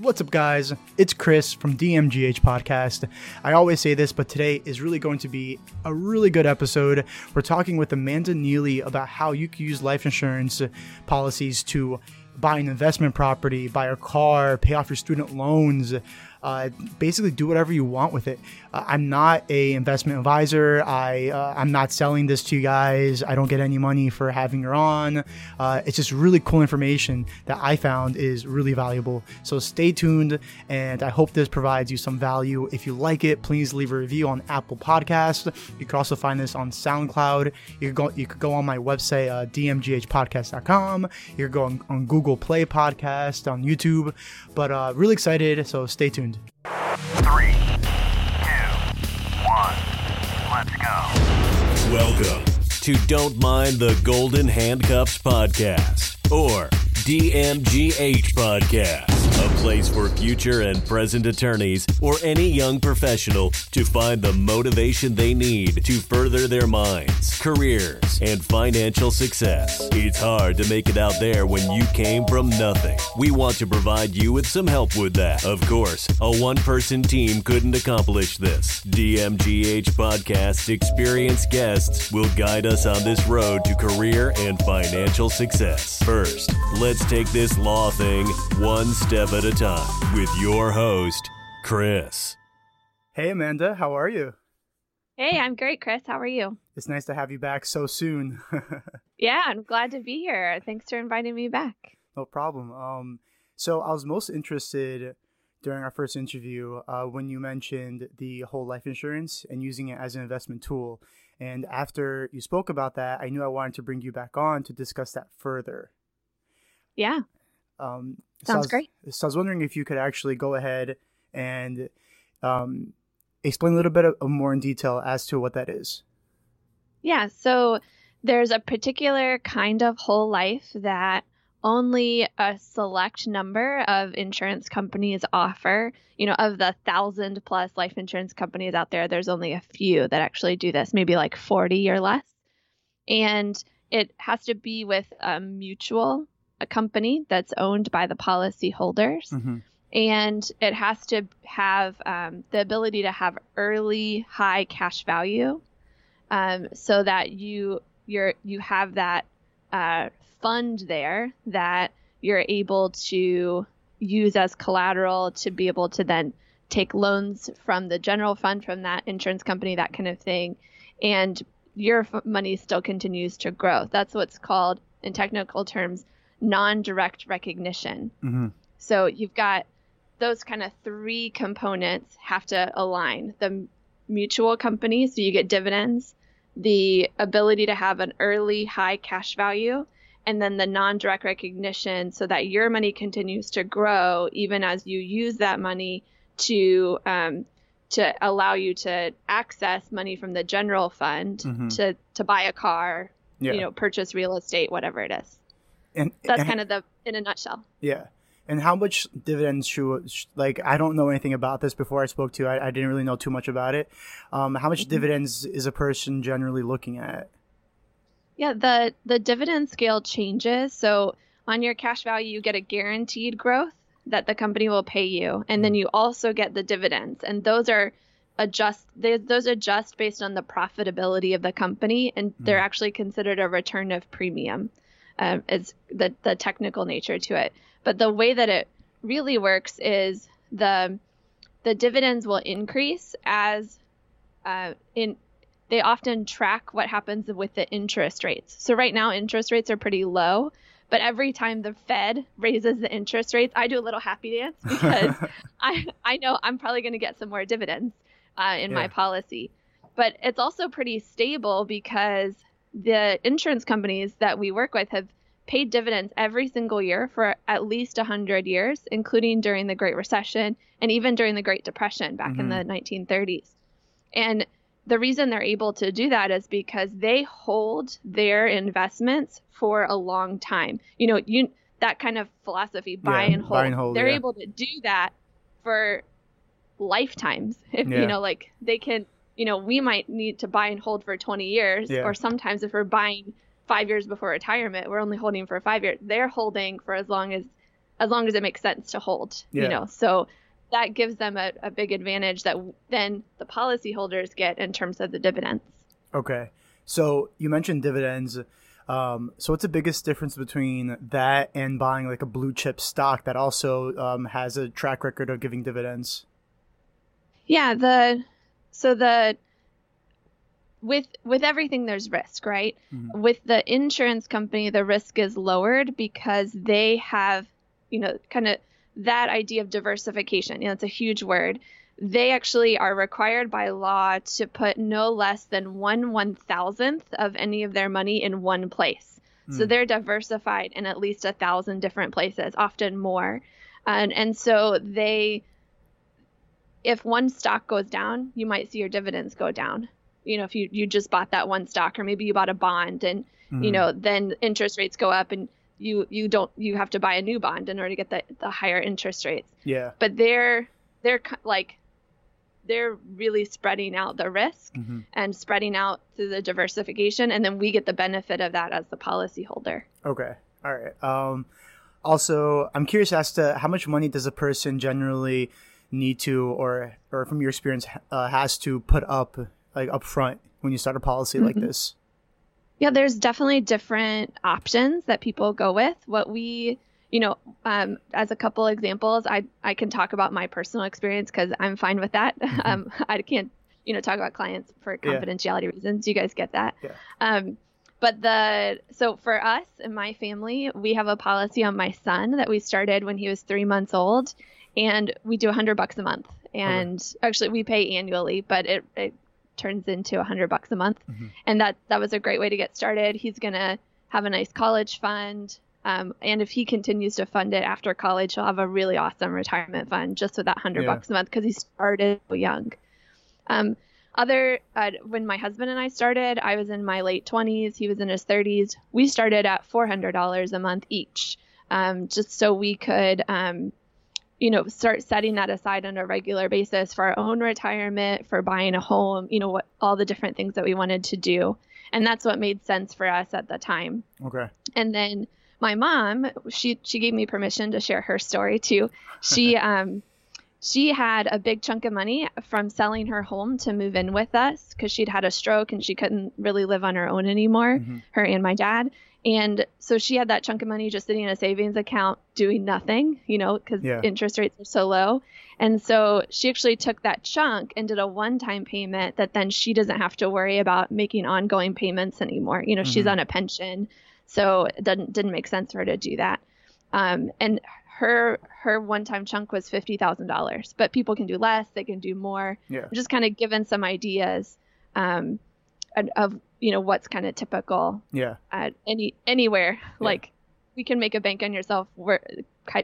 What's up, guys? It's Chris from DMGH Podcast. I always say this, but today is really going to be a really good episode. We're talking with Amanda Neely about how you can use life insurance policies to buy an investment property, buy a car, pay off your student loans, uh, basically do whatever you want with it. Uh, I'm not a investment advisor. I uh, I'm not selling this to you guys. I don't get any money for having her on. Uh, it's just really cool information that I found is really valuable. So stay tuned, and I hope this provides you some value. If you like it, please leave a review on Apple Podcast. You can also find this on SoundCloud. You could go you could go on my website uh, dmghpodcast.com. You could go on, on Google Play Podcast on YouTube. But uh, really excited. So stay tuned. Three, two, one, let's go. Welcome to Don't Mind the Golden Handcuffs Podcast or DMGH Podcast, a place for future and present attorneys or any young professional to find the motivation they need to further their minds, careers, and financial success. It's hard to make it out there when you came from nothing. We want to provide you with some help with that. Of course, a one person team couldn't accomplish this. DMGH Podcast's experienced guests will guide us on this road to career and financial success. First, let's take this law thing one step at a time with your host, Chris. Hey Amanda, how are you? Hey, I'm great, Chris. How are you? It's nice to have you back so soon. Yeah, I'm glad to be here. Thanks for inviting me back. no problem. Um, so I was most interested during our first interview uh, when you mentioned the whole life insurance and using it as an investment tool. And after you spoke about that, I knew I wanted to bring you back on to discuss that further. Yeah. Um, so Sounds was- great. So I was wondering if you could actually go ahead and um, explain a little bit of, more in detail as to what that is. Yeah. So there's a particular kind of whole life that only a select number of insurance companies offer. You know, of the thousand plus life insurance companies out there, there's only a few that actually do this, maybe like 40 or less. And it has to be with a mutual, a company that's owned by the policyholders. Mm-hmm. and it has to have um, the ability to have early high cash value um, so that you you're you have that uh, fund there that you're able to use as collateral to be able to then take loans from the general fund from that insurance company that kind of thing and your money still continues to grow that's what's called in technical terms non-direct recognition Mm-hmm. so you've got those kind of three components have to align the mutual company, so you get dividends, the ability to have an early high cash value, and then the non direct recognition so that your money continues to grow even as you use that money to. Um, to allow you to access money from the general fund Mhm. to, to buy a car, Yeah. you know, purchase real estate, whatever it is. And That's and- kind of the in a nutshell. Yeah. And how much dividends should, like, I don't know anything about this before I spoke to you. I, I didn't really know too much about it. Um, how much Mm-hmm. dividends is a person generally looking at? Yeah, the the dividend scale changes. So on your cash value, you get a guaranteed growth that the company will pay you, and then you also get the dividends, and those are adjust they, those adjust based on the profitability of the company, and they're actually considered a return of premium. Um, is the the technical nature to it, but the way that it really works is the the dividends will increase as uh, in they often track what happens with the interest rates. So right now interest rates are pretty low, but every time the Fed raises the interest rates, I do a little happy dance because I I know I'm probably going to get some more dividends uh, in Yeah. my policy. But it's also pretty stable because the insurance companies that we work with have paid dividends every single year for at least 100 years, including during the Great Recession and even during the Great Depression back in the mm-hmm. 1930s. And the reason they're able to do that is because they hold their investments for a long time. You know, you that kind of philosophy, buy Yeah, and hold. buy and hold, they're yeah. able to do that for lifetimes. If Yeah. you know, like they can, you know, we might need to buy and hold for 20 years, Yeah. or sometimes if we're buying five years before retirement, we're only holding for five years. They're holding for as long as as long as it makes sense to hold. Yeah. You know, so that gives them a, a big advantage that then the policyholders get in terms of the dividends. Okay. So you mentioned dividends. Um, so what's the biggest difference between that and buying like a blue chip stock that also um, has a track record of giving dividends? Yeah, the so the with with everything there's risk, right? Mhm. With the insurance company, the risk is lowered because they have, you know, kind of that idea of diversification. You know, it's a huge word. They actually are required by law to put no less than one one thousandth of any of their money in one place. So Mm. they're diversified in at least a thousand different places, often more. And and so they if one stock goes down, you might see your dividends go down. You know, if you, you just bought that one stock or maybe you bought a bond and you Mhm. know, then interest rates go up and you you don't you have to buy a new bond in order to get the, the higher interest rates. Yeah. But they're they're like they're really spreading out the risk Mhm. and spreading out through the diversification and then we get the benefit of that as the policyholder. Okay. All right. Um, also, I'm curious as to how much money does a person generally need to, or or from your experience, uh, has to put up like up front when you start a policy like Mhm. this? Yeah, there's definitely different options that people go with. What we, you know, um, as a couple examples, I I can talk about my personal experience because I'm fine with that. Um, I can't, you know, talk about clients for Yeah. confidentiality reasons. You guys get that. Yeah. Um, but the so for us and my family, we have a policy on my son that we started when he was three months old, and we do hundred bucks a month. And actually, we pay annually, but it, it turns into hundred bucks a month Mhm. and that that was a great way to get started. He's gonna have a nice college fund, um, and if he continues to fund it after college, he'll have a really awesome retirement fund just with that hundred Yeah. bucks a month because he started so young. Um, other uh, when my husband and I started, I was in my late twenties. He was in his thirties. We started at four hundred dollars a month each, um, just so we could. Um, you know, start setting that aside on a regular basis for our own retirement, for buying a home, you know, what all the different things that we wanted to do. And that's what made sense for us at the time. Okay. And then my mom, she she gave me permission to share her story too. She um she had a big chunk of money from selling her home to move in with us because she'd had a stroke and she couldn't really live on her own anymore, Mhm. her and my dad. And so she had that chunk of money just sitting in a savings account doing nothing, you know, because Yeah. interest rates are so low. And so she actually took that chunk and did a one time payment that then she doesn't have to worry about making ongoing payments anymore. You know, she's Mhm. on a pension. So it didn't, didn't make sense for her to do that. Um, and her her one time chunk was fifty thousand dollars. But people can do less, they can do more. Yeah. I'm just kind of given some ideas um, of you know what's kind of typical Yeah. at any anywhere. Like we can make a bank on yourself wor-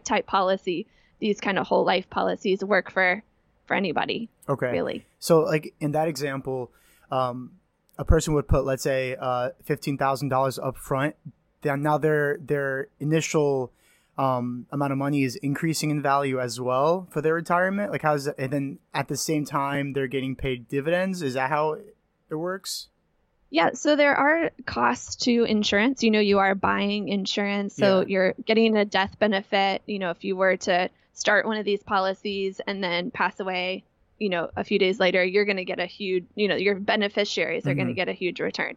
type policy. These kind of whole life policies work for for anybody Okay. really. So, like in that example, um, a person would put, let's say, uh, fifteen thousand dollars up front. Then now their their initial um, amount of money is increasing in value as well for their retirement. Like, how's that? And then at the same time, they're getting paid dividends. Is that how it works? Yeah, so there are costs to insurance. You know, you are buying insurance, so Yeah. you're getting a death benefit. You know, if you were to start one of these policies and then pass away, you know, a few days later, you're going to get a huge, you know, your beneficiaries are going to mm-hmm. get a huge return.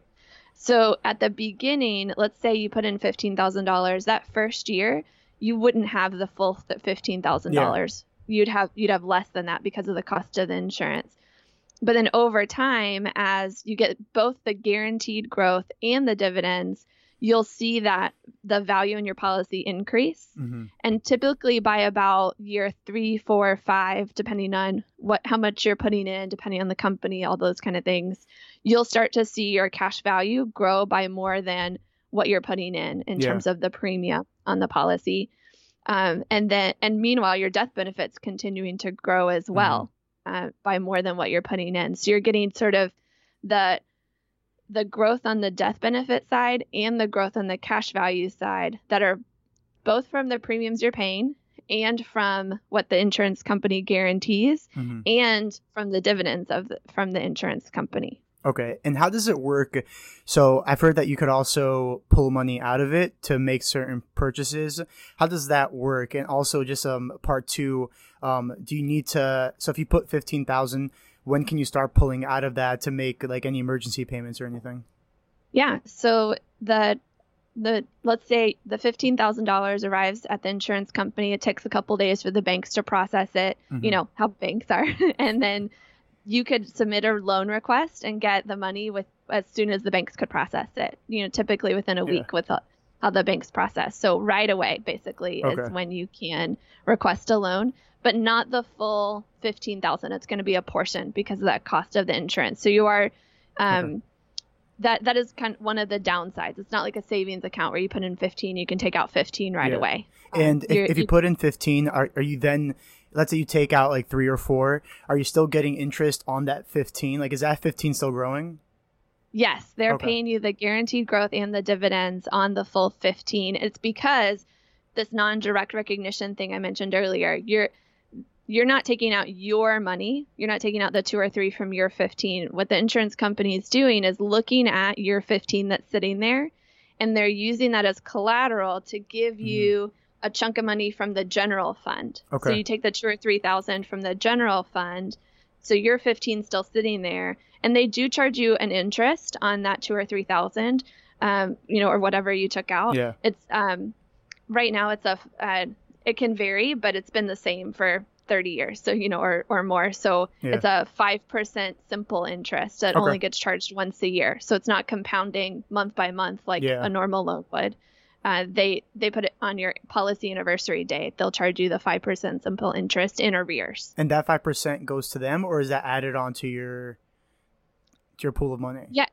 So at the beginning, let's say you put in $15,000, that first year, you wouldn't have the full $15,000. You'd have you'd have less than that because of the cost of the insurance. But then over time, as you get both the guaranteed growth and the dividends, you'll see that the value in your policy increase. Mm-hmm. And typically by about year three, four, five, depending on what how much you're putting in, depending on the company, all those kind of things, you'll start to see your cash value grow by more than what you're putting in in Yeah. terms of the premium on the policy. Um, and then and meanwhile your death benefits continuing to grow as well uh, by more than what you're putting in. So you're getting sort of the the growth on the death benefit side and the growth on the cash value side that are both from the premiums you're paying and from what the insurance company guarantees Mm-hmm. and from the dividends of the, from the insurance company. Okay. And how does it work? So I've heard that you could also pull money out of it to make certain purchases. How does that work? And also just um part two, um, do you need to so if you put fifteen thousand, when can you start pulling out of that to make like any emergency payments or anything? Yeah. So the the let's say the fifteen thousand dollars arrives at the insurance company. It takes a couple days for the banks to process it. Mhm. You know how banks are, and then you could submit a loan request and get the money with as soon as the banks could process it. You know, typically within a Yeah. week with uh, how the banks process. So right away, basically, Okay. is when you can request a loan, but not the full fifteen thousand. It's going to be a portion because of that cost of the insurance. So you are. Um, Okay. That that is kind of one of the downsides. It's not like a savings account where you put in 15, you can take out 15 right Yeah. away. Um, And you're- if, if you put in 15, are, are you then, let's say you take out like three or four, are you still getting interest on that 15? Like, is that 15 still growing? Yes, they're Okay. paying you the guaranteed growth and the dividends on the full 15. It's because this non-direct recognition thing I mentioned earlier. You're you're not taking out your money. You're not taking out the 2 or 3 from your 15. What the insurance company is doing is looking at your 15 that's sitting there and they're using that as collateral to give Mhm. you a chunk of money from the general fund. Okay. So you take the 2 or 3000 from the general fund. So your 15 still sitting there and they do charge you an interest on that 2 or 3000 um, you know or whatever you took out Yeah. it's um right now it's a uh, it can vary but it's been the same for 30 years so you know or or more so Yeah. it's a 5% simple interest that Okay. only gets charged once a year so it's not compounding month by month like Yeah. a normal loan would uh, they they put it on your policy anniversary date they'll charge you the 5% simple interest in arrears And that 5% goes to them or is that added onto your, to your pool of money? Yeah.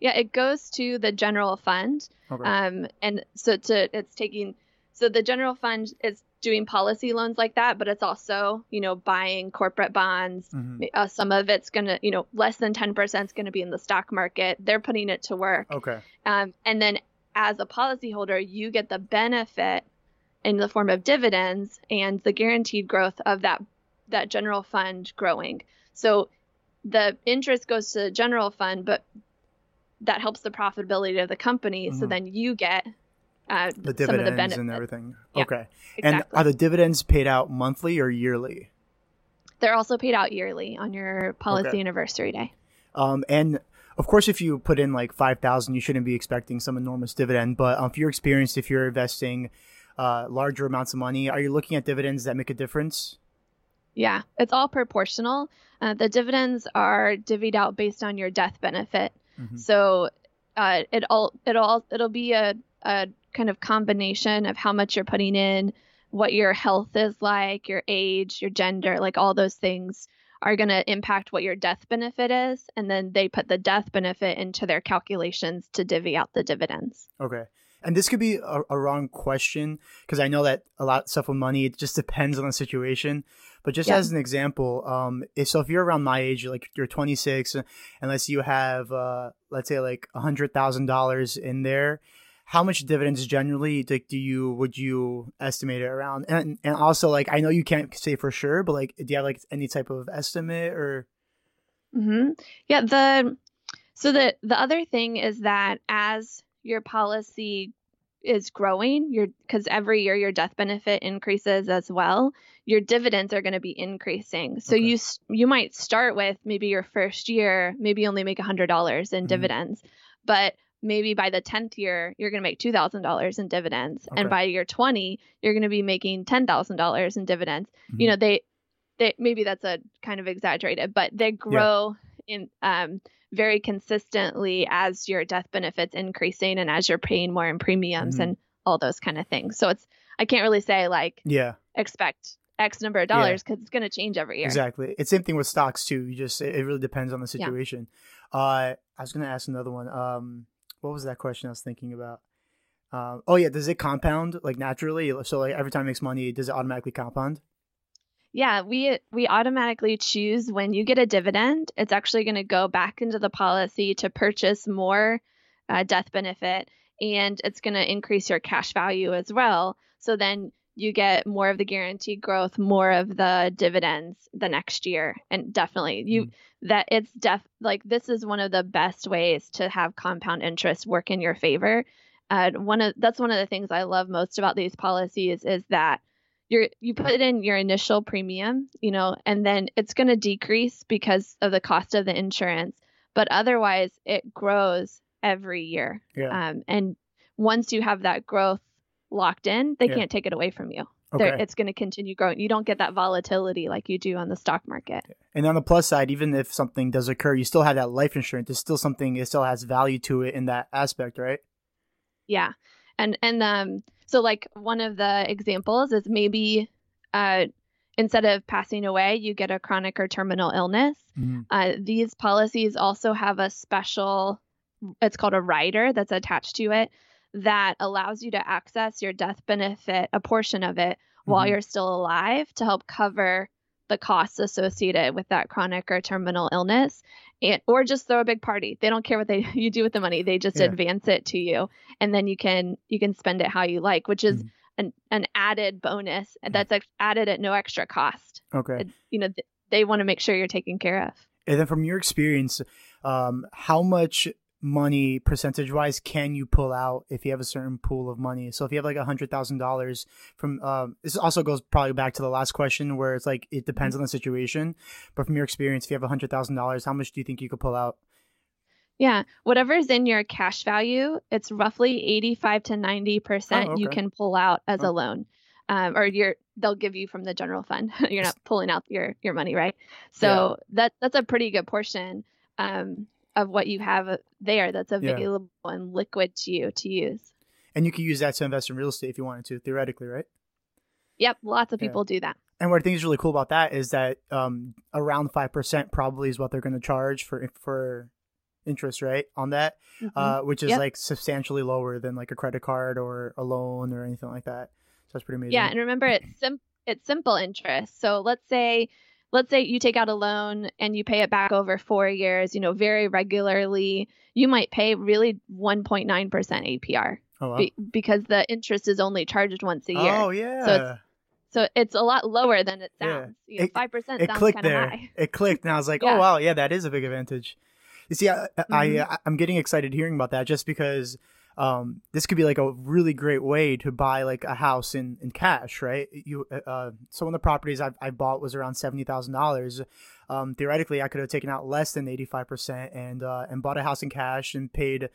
Yeah, it goes to the general fund. Okay. Um, and so to it's taking so the general fund is doing policy loans like that, but it's also you know buying corporate bonds. Mhm. Uh, some of it's gonna you know less than ten percent is gonna be in the stock market. They're putting it to work. Okay. Um, and then as a policyholder, you get the benefit in the form of dividends and the guaranteed growth of that that general fund growing. So the interest goes to the general fund, but that helps the profitability of the company. So Mhm. then you get uh, The dividends the benefits. and everything. Yeah, Okay. And are the dividends paid out monthly or yearly? They're also paid out yearly on your policy Okay. anniversary day. Um, and of course, if you put in like five thousand, you shouldn't be expecting some enormous dividend. But um, if you're experienced, if you're investing uh, larger amounts of money, are you looking at dividends that make a difference? Yeah, it's all proportional. Uh, the dividends are divvied out based on your death benefit. Mhm. So uh, it all it'll all it'll be a, a kind of combination of how much you're putting in, what your health is like, your age, your gender, like all those things are going to impact what your death benefit is, and then they put the death benefit into their calculations to divvy out the dividends. Okay. And this could be a, a wrong question because I know that a lot of stuff with money it just depends on the situation. But just Yeah. as an example, um, if, so if you're around my age, like you're 26, unless you have, uh, let's say like a hundred thousand dollars in there, how much dividends generally do, do you would you estimate it around? And and also like I know you can't say for sure, but like do you have like any type of estimate or? hmm Yeah. The so the the other thing is that as your policy is growing, your because every year your death benefit increases as well. Your dividends are going to be increasing. So Okay. you you might start with maybe your first year, maybe only make a hundred dollars in Mhm. dividends, but maybe by the tenth year you're going to make two thousand dollars in dividends, Okay. and by year twenty you're going to be making ten thousand dollars in dividends Mhm. you know they they maybe that's a kind of exaggerated but they grow in um very consistently as your death benefits increasing and as you're paying more in premiums Mhm. and all those kind of things so it's i can't really say like Yeah. expect x number of dollars because it's going to change every year Exactly. It's same thing with stocks too. You just it, really depends on the Yeah. situation. Uh, I was gonna ask another one. Um, what was that question I was thinking about? Um, oh yeah, does it compound like naturally? So like every time it makes money, does it automatically compound? Yeah, we we automatically choose when you get a dividend, it's actually going to go back into the policy to purchase more uh, death benefit, and it's going to increase your cash value as well. So then you get more of the guaranteed growth, more of the dividends the next year. And definitely you that it's def like this is one of the best ways to have compound interest work in your favor. Uh, one of that's one of the things I love most about these policies is that you're you put in your initial premium, you know, and then it's going to decrease because of the cost of the insurance, but otherwise it grows every year. Yeah. Um, and once you have that growth locked in, they Yeah. can't take it away from you. They're- Okay. It's going to continue growing. You don't get that volatility like you do on the stock market. And on the plus side, even if something does occur, you still have that life insurance. It's still something. It still has value to it in that aspect, right? Yeah. And and um so like one of the examples is maybe uh instead of passing away, you get a chronic or terminal illness. Mhm. Uh, these policies also have a special it's called a rider that's attached to it that allows you to access your death benefit, a portion of it, while Mhm. you're still alive to help cover the costs associated with that chronic or terminal illness and or just throw a big party. They don't care what they you do with the money. They just Yeah. advance it to you and then you can you can spend it how you like, which is Mhm. an an added bonus that's ex- added at no extra cost. Okay. It- you know, th- they want to make sure you're taken care of. And then from your experience, um, how much money percentage wise can you pull out if you have a certain pool of money? So if you have like a hundred thousand dollars from um, this also goes probably back to the last question where it's like it depends on the situation. But from your experience, if you have a hundred thousand dollars, how much do you think you could pull out? Yeah, whatever's in your cash value, it's roughly 85 to 90% Oh, you can pull out as Oh. a loan. Um, or you're they'll give you from the general fund. you're not pulling out your your money, right? So that that's a pretty good portion um, of what you have there that's available and liquid to you to use. And you can use that to invest in real estate if you wanted to, theoretically, right? Yep, lots of Yeah. people do that. And what I think is really cool about that is that um, around five percent probably is what they're going to charge for for interest, right? On that, Mhm. uh, which is Yep. like substantially lower than like a credit card or a loan or anything like that. So that's pretty amazing. Yeah, and remember it's sim- it's simple interest. So let's say let's say you take out a loan and you pay it back over 4 years, you know, very regularly, you might pay really 1.9% APR oh, wow. be- because the interest is only charged once a year. oh yeah. So it's a lot lower than it Yeah. sounds. You know, It- 5% it sounds clicked kind of there. high. It clicked, and I was like, Yeah. "Oh wow, yeah, that is a big advantage." You see, I, I, Mhm. I I'm getting excited hearing about that just because um, this could be like a really great way to buy like a house in, in cash, right? You uh, uh, some of the properties I've, I bought was around seventy thousand dollars. Um, theoretically, I could have taken out less than eighty five percent and uh, and bought a house in cash and paid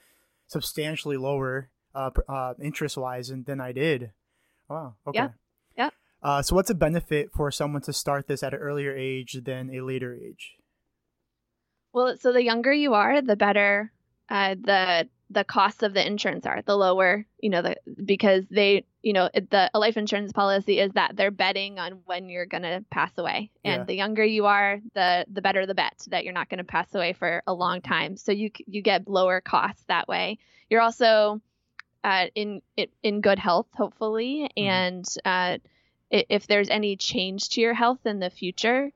substantially lower uh, uh, interest wise than, than I did. Wow. Okay. Yeah. Yeah. Uh, so, what's a benefit for someone to start this at an earlier age than a later age? Well, so the younger you are, the better uh, the the costs of the insurance are. The lower, you know, the because they, you know, the a life insurance policy is that they're betting on when you're gonna pass away, and Yeah. the younger you are, the the better the bet that you're not gonna pass away for a long time. So you you get lower costs that way. You're also uh, in in good health, hopefully, and uh, if there's any change to your health in the future,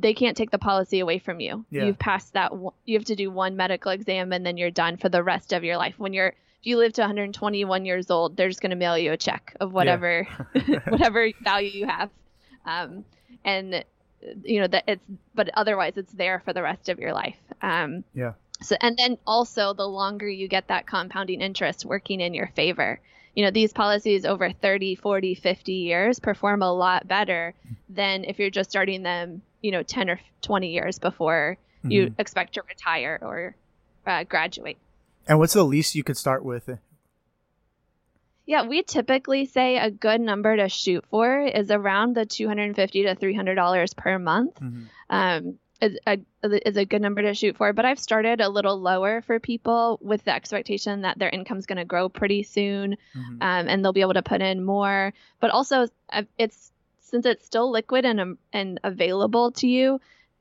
they can't take the policy away from you. Yeah. You've passed that. You have to do one medical exam, and then you're done for the rest of your life. When you're if you live to 121 years old, they're just going to mail you a check of whatever whatever value you have, um, and you know that it's. But otherwise, it's there for the rest of your life. Um, Yeah. so and then also the longer you get that compounding interest working in your favor. You know, these policies over 30, 40, 50 years perform a lot better than if you're just starting them, you know, 10 or 20 years before you Mhm. expect to retire or uh, graduate. And what's the least you could start with? Yeah, we typically say a good number to shoot for is around the 250 to 300 dollars per month. Mhm. um, is a, is a good number to shoot for. But I've started a little lower for people with the expectation that their income's going to grow pretty soon Mhm. um, and they'll be able to put in more. But also, uh, it's since it's still liquid and, um, and available to you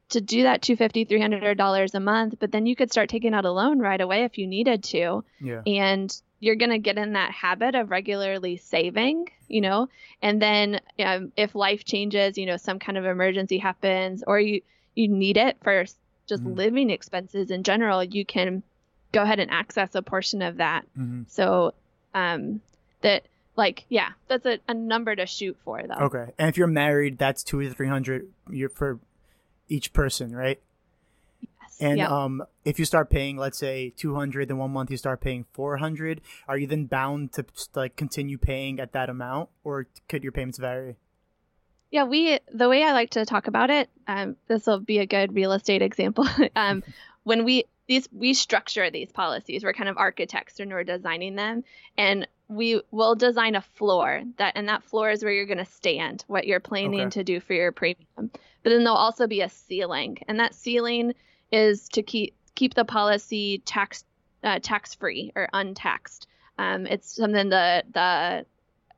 to do that 250 300 dollars a month but then you could start taking out a loan right away if you needed to Yeah. and you're going to get in that habit of regularly saving you know and then um, if life changes you know some kind of emergency happens or you you need it for just Mhm. living expenses in general you can go ahead and access a portion of that Mhm. so um that like yeah, that's a, a number to shoot for though. Okay. And if you're married, that's two to three hundred you're for each person, right? Yes. And Yep. um, if you start paying, let's say two hundred, then one month you start paying four hundred, are you then bound to like continue paying at that amount, or could your payments vary? Yeah, we the way I like to talk about it, um, this will be a good real estate example. um, when we these we structure these policies, we're kind of architects and we're designing them, and we will design a floor that and that floor is where you're going to stand, what you're planning Okay. to do for your premium. But then there'll also be a ceiling, and that ceiling is to keep keep the policy tax uh, tax free or untaxed. Um, it's something that the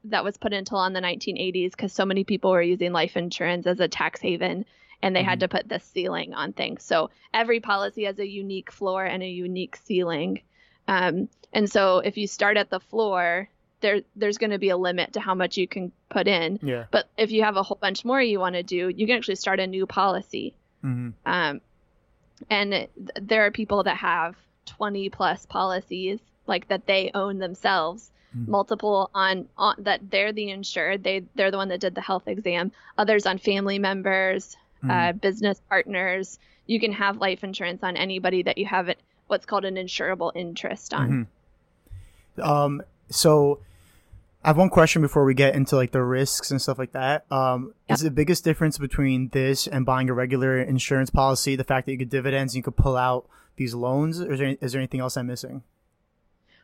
that was put into law in the 1980s because so many people were using life insurance as a tax haven and they had to put this ceiling on things. So every policy has a unique floor and a unique ceiling. Um, and so if you start at the floor, there there's going to be a limit to how much you can put in. Yeah. But if you have a whole bunch more you want to do, you can actually start a new policy. Mm-hmm. Um, and th- there are people that have 20 plus policies like that they own themselves Mhm. multiple on, on that they're the insured they they're the one that did the health exam others on family members uh, business partners you can have life insurance on anybody that you have it what's called an insurable interest on Um, so I have one question before we get into like the risks and stuff like that. Um, is the biggest difference between this and buying a regular insurance policy the fact that you get dividends and you could pull out these loans, or is there, is there anything else I'm missing?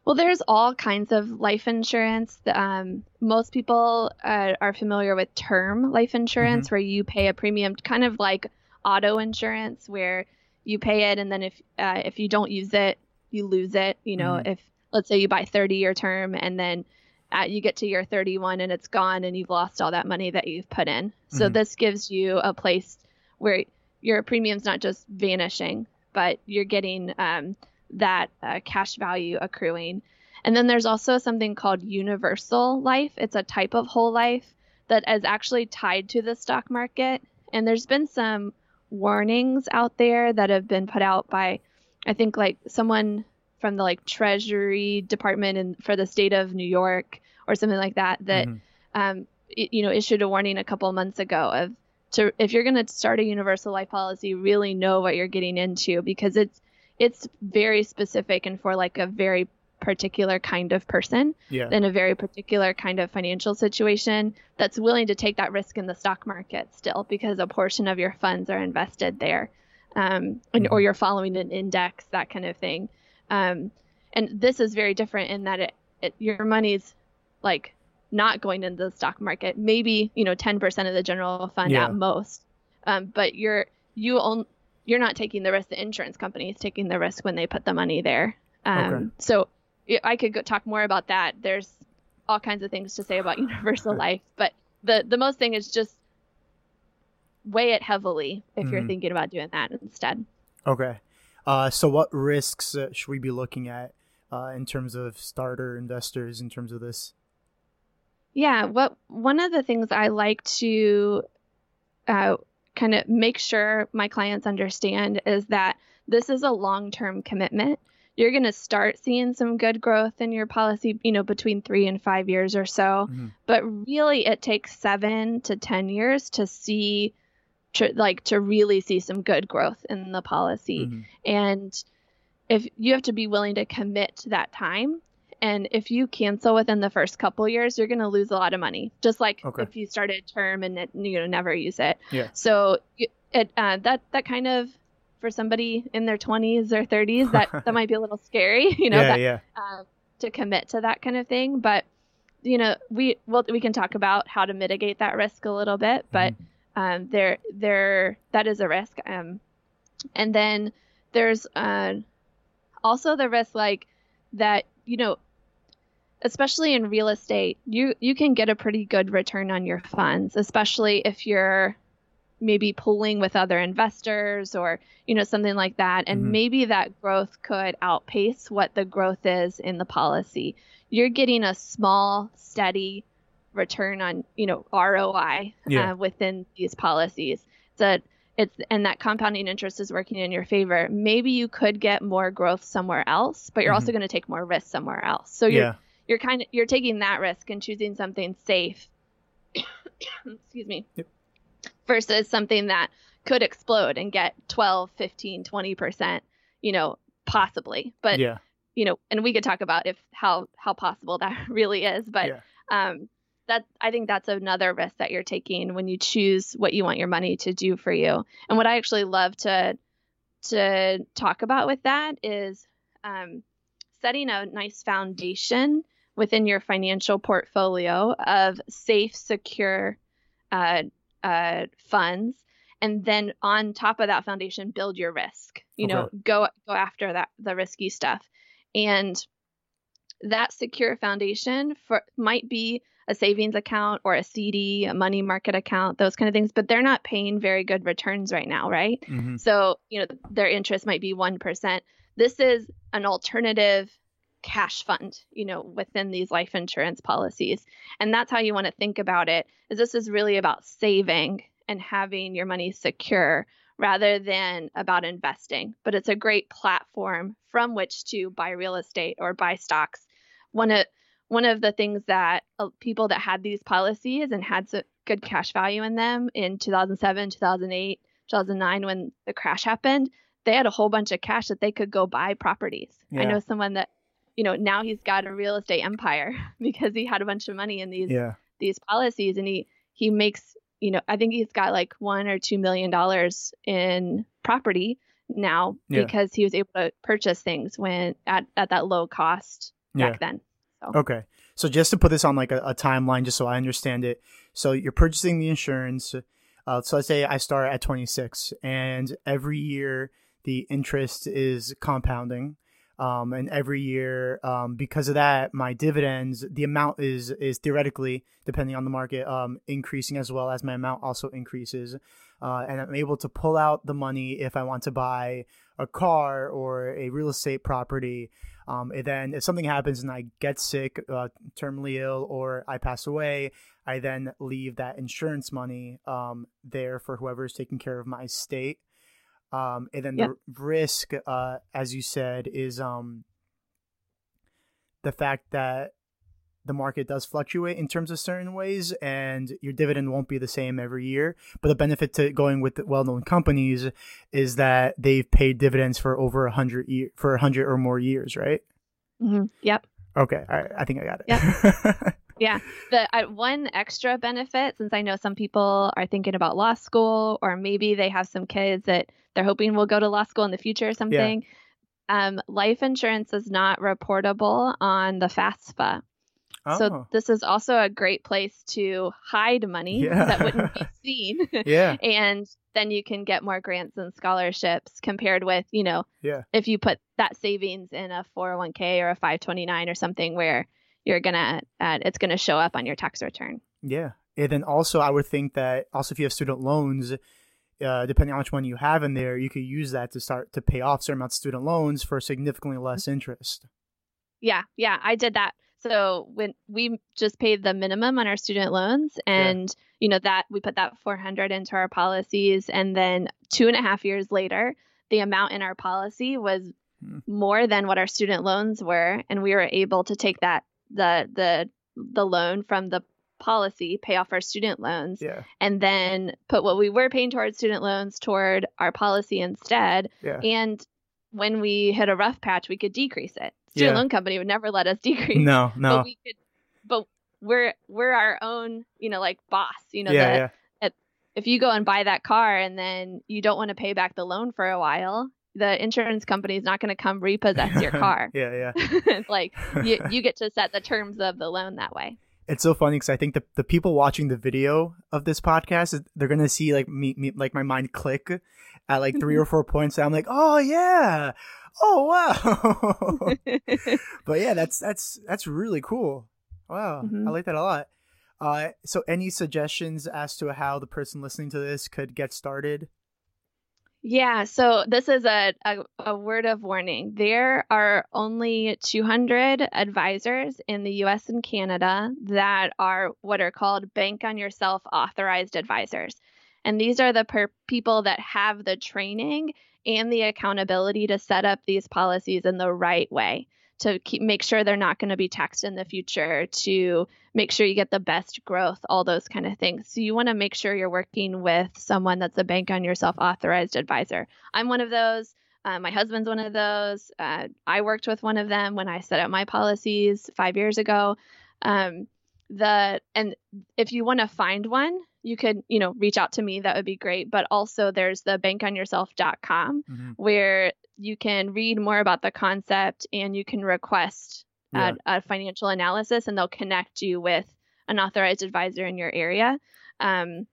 Well, there's all kinds of life insurance. Um, most people uh, are familiar with term life insurance, where you pay a premium, kind of like auto insurance, where you pay it, and then if uh, if you don't use it, you lose it. You know, Mhm. if let's say you buy 30 year term, and then uh, you get to year 31 and it's gone, and you've lost all that money that you've put in. So Mhm. this gives you a place where your premium's not just vanishing, but you're getting um, that uh, cash value accruing. And then there's also something called universal life. It's a type of whole life that is actually tied to the stock market. And there's been some warnings out there that have been put out by, I think, like someone from the like Treasury Department and for the state of New York or something like that that Mhm. um, i- you know issued a warning a couple months ago of to if you're going to start a universal life policy, really know what you're getting into because it's it's very specific and for like a very particular kind of person Yeah. in a very particular kind of financial situation that's willing to take that risk in the stock market still because a portion of your funds are invested there um, and, or you're following an index that kind of thing um, and this is very different in that it, it your money's like not going into the stock market maybe you know 10% of the general fund Yeah. at most um, but you're you own you're not taking the risk the insurance company is taking the risk when they put the money there um, Okay. so i could go talk more about that there's all kinds of things to say about universal life but the the most thing is just weigh it heavily if you're Mhm. thinking about doing that instead Okay. Uh, so what risks uh, should we be looking at uh, in terms of starter investors in terms of this? Yeah, what one of the things I like to uh, kind of make sure my clients understand is that this is a long-term commitment. You're going to start seeing some good growth in your policy, you know, between three and five years or so. Mhm. But really, it takes seven to ten years to see, to, like, to really see some good growth in the policy. Mhm. And if you have to be willing to commit to that time, and if you cancel within the first couple years, you're going to lose a lot of money. Just like Okay. if you start a term and it, you know never use it. Yeah. So it uh, that that kind of for somebody in their 20s or 30s that that might be a little scary, you know, yeah, that, yeah. um, to commit to that kind of thing. But you know, we well we can talk about how to mitigate that risk a little bit, but um, there there that is a risk. Um, and then there's uh, also the risk like that you know especially in real estate you you can get a pretty good return on your funds especially if you're maybe pooling with other investors or you know something like that and Mhm. maybe that growth could outpace what the growth is in the policy you're getting a small steady return on you know ROI Yeah. uh, within these policies that it's and that compounding interest is working in your favor maybe you could get more growth somewhere else but you're also going to take more risk somewhere else so you're Yeah. you're kind of you're taking that risk and choosing something safe. excuse me. Yep. Versus something that could explode and get 12, 15, 20%, you know, possibly. But yeah. you know, and we could talk about if how how possible that really is, but Yeah. um that I think that's another risk that you're taking when you choose what you want your money to do for you. And what I actually love to to talk about with that is um, setting a nice foundation within your financial portfolio of safe, secure uh, uh, funds, and then on top of that foundation, build your risk. You know, go go after that the risky stuff, and that secure foundation for might be a savings account or a CD, a money market account, those kind of things, but they're not paying very good returns right now, right? Mhm. So, you know, their interest might be 1%. This is an alternative cash fund, you know, within these life insurance policies. And that's how you want to think about it. Is this is really about saving and having your money secure rather than about investing. But it's a great platform from which to buy real estate or buy stocks. One of one of the things that uh, people that had these policies and had so good cash value in them in 2007, 2008, 2009 when the crash happened, they had a whole bunch of cash that they could go buy properties. I know someone that, you know, now he's got a real estate empire because he had a bunch of money in these Yeah. these policies and he he makes, you know, I think he's got like 1 or 2 million dollars in property now Yeah. because he was able to purchase things when at at that low cost back Yeah. then. Okay. So just to put this on like a, a timeline, just so I understand it. So you're purchasing the insurance. Uh, so let's say I start at 26, and every year the interest is compounding. Um, and every year, um, because of that, my dividends, the amount is is theoretically, depending on the market, um, increasing as well as my amount also increases. Uh, and I'm able to pull out the money if I want to buy a car or a real estate property. Um, and then if something happens and I get sick, uh, terminally ill, or I pass away, I then leave that insurance money um, there for whoever is taking care of my estate. Um, and then Yep. the risk, uh, as you said, is um, the fact that the market does fluctuate in terms of certain ways, and your dividend won't be the same every year. But the benefit to going with well-known companies is that they've paid dividends for over a hundred year for a hundred or more years, right? hmm Yep. Okay, all right, I think I got it. Yeah. The uh, one extra benefit, since I know some people are thinking about law school, or maybe they have some kids that they're hoping will go to law school in the future or something. Um, life insurance is not reportable on the FAFSA. oh, So this is also a great place to hide money Yeah. that wouldn't be seen. yeah, and then you can get more grants and scholarships compared with, you know, yeah, if you put that savings in a 401k or a 529 or something where you're gonna uh, it's gonna show up on your tax return yeah. And then also, I would think that also if you have student loans, uh, depending on which one you have in there, you could use that to start to pay off certain amounts of student loans for significantly less interest. yeah yeah i did that so when we just paid the minimum on our student loans and you know that we put that 400 into our policies and then two and a half years later the amount in our policy was Hmm. more than what our student loans were and we were able to take that the the the loan from the policy pay off our student loans Yeah, and then put what we were paying towards student loans toward our policy instead. yeah, And when we hit a rough patch, we could decrease it. Student Yeah. loan company would never let us decrease. no, no, But we could but we're we're our own, you know, like boss. You know, yeah, the, yeah, if you go and buy that car and then you don't want to pay back the loan for a while, the insurance company is not going to come repossess your car. yeah, yeah. it's like you, you get to set the terms of the loan that way. It's so funny because I think the, the people watching the video of this podcast, they're gonna see like me, me like my mind click at like three or four points. And I'm like, oh yeah, oh wow. but yeah, that's that's that's really cool. Wow, I Mhm. like that a lot. Uh, so any suggestions as to how the person listening to this could get started? Yeah, so this is a, a, a word of warning. There are only 200 advisors in the US and Canada that are what are called bank on yourself authorized advisors. And these are the per- people that have the training and the accountability to set up these policies in the right way to keep make sure they're not going to be taxed in the future, to make sure you get the best growth, all those kind of things. So you want to make sure you're working with someone that's a bank on yourself authorized advisor. I'm one of those. Uh, my husband's one of those. Uh, I worked with one of them when I set up my policies five years ago. Um, the and if you want to find one, you could you know reach out to me. That would be great. But also there's the bankonyourself.com mm-hmm. where you can read more about the concept and you can request yeah. a, a, financial analysis, and they'll connect you with an authorized advisor in your area. Um,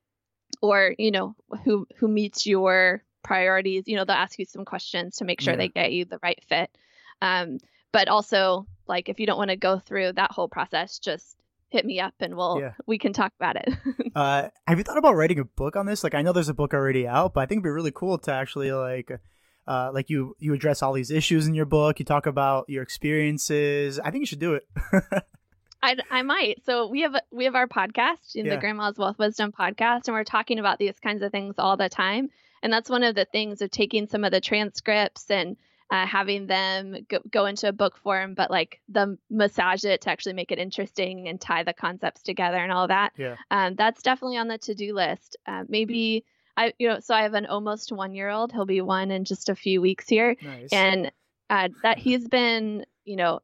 or you know who who meets your priorities you know they'll ask you some questions to make sure yeah. they get you the right fit um, but also like if you don't want to go through that whole process just hit me up and we'll yeah. we can talk about it uh, have you thought about writing a book on this like i know there's a book already out but i think it'd be really cool to actually like uh, like you you address all these issues in your book you talk about your experiences i think you should do it I, I might. So we have we have our podcast in yeah. the Grandma's Wealth Wisdom podcast, and we're talking about these kinds of things all the time. And that's one of the things of taking some of the transcripts and uh, having them go, go, into a book form, but like the massage it to actually make it interesting and tie the concepts together and all that. Yeah. Um, that's definitely on the to do list. Uh, maybe I, you know, so I have an almost one year old. He'll be one in just a few weeks here, nice. and uh, that he's been, you know,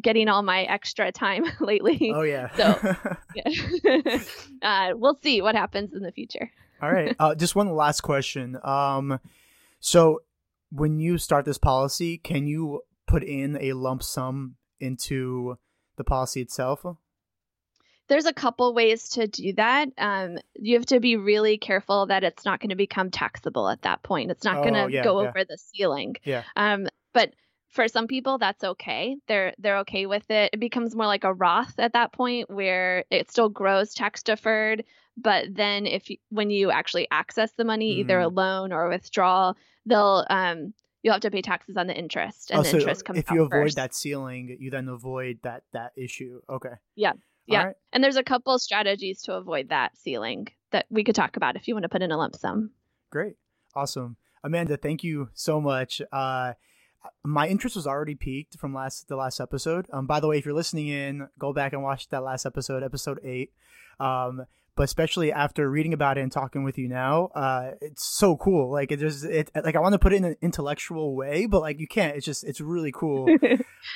getting all my extra time lately. Oh yeah. so yeah. uh, we'll see what happens in the future. all right. Uh, just one last question. Um, so when you start this policy, can you put in a lump sum into the policy itself? There's a couple ways to do that. Um, you have to be really careful that it's not going to become taxable at that point. It's not oh, going to yeah, go yeah. over the ceiling. Yeah. Um, but for some people that's okay. They're they're okay with it. It becomes more like a roth at that point where it still grows tax deferred but then if you, when you actually access the money mm. either a loan or a withdrawal they'll um you'll have to pay taxes on the interest and oh, the so interest comes if you avoid first. that ceiling you then avoid that that issue. Okay. Yeah. Yeah. Right. and there's a couple strategies to avoid that ceiling that we could talk about if you want to put in a lump sum. Great. Awesome. Amanda thank you so much. Uh my interest was already piqued from last the last episode. Um, by the way, if you're listening in, go back and watch that last episode, episode eight. Um, but especially after reading about it and talking with you now, uh, it's so cool. Like it just it like I want to put it in an intellectual way, but like you can't. It's just it's really cool.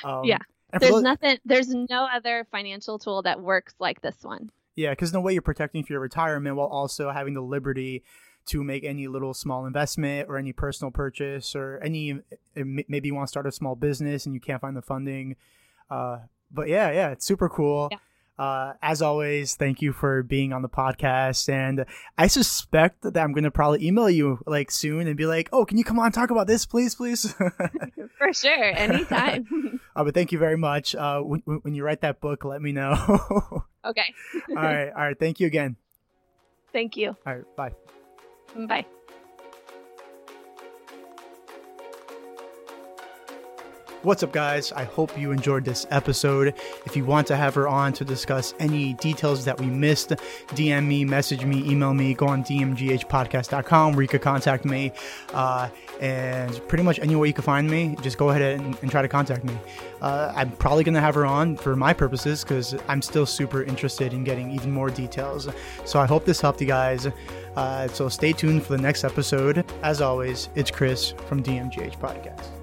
Um, yeah, there's those, nothing. There's no other financial tool that works like this one. Yeah, because in a way you're protecting for your retirement while also having the liberty to make any little small investment or any personal purchase or any eh, maybe you want to start a small business and you can't find the funding. Uh, but yeah, yeah, it's super cool. Yeah. Uh, as always, thank you for being on the podcast. And I suspect that I'm going to probably email you like soon and be like, oh, can you come on talk about this, please, please? for sure. Anytime. uh, but thank you very much. Uh, when, when you write that book, let me know. okay. all right. All right. Thank you again. Thank you. All right. Bye. Bye. What's up, guys? I hope you enjoyed this episode. If you want to have her on to discuss any details that we missed, DM me, message me, email me, go on dmghpodcast.com where you could contact me. Uh, and pretty much anywhere you can find me, just go ahead and, and try to contact me. Uh, I'm probably going to have her on for my purposes because I'm still super interested in getting even more details. So I hope this helped you guys. Uh, so stay tuned for the next episode. As always, it's Chris from DMGH Podcast.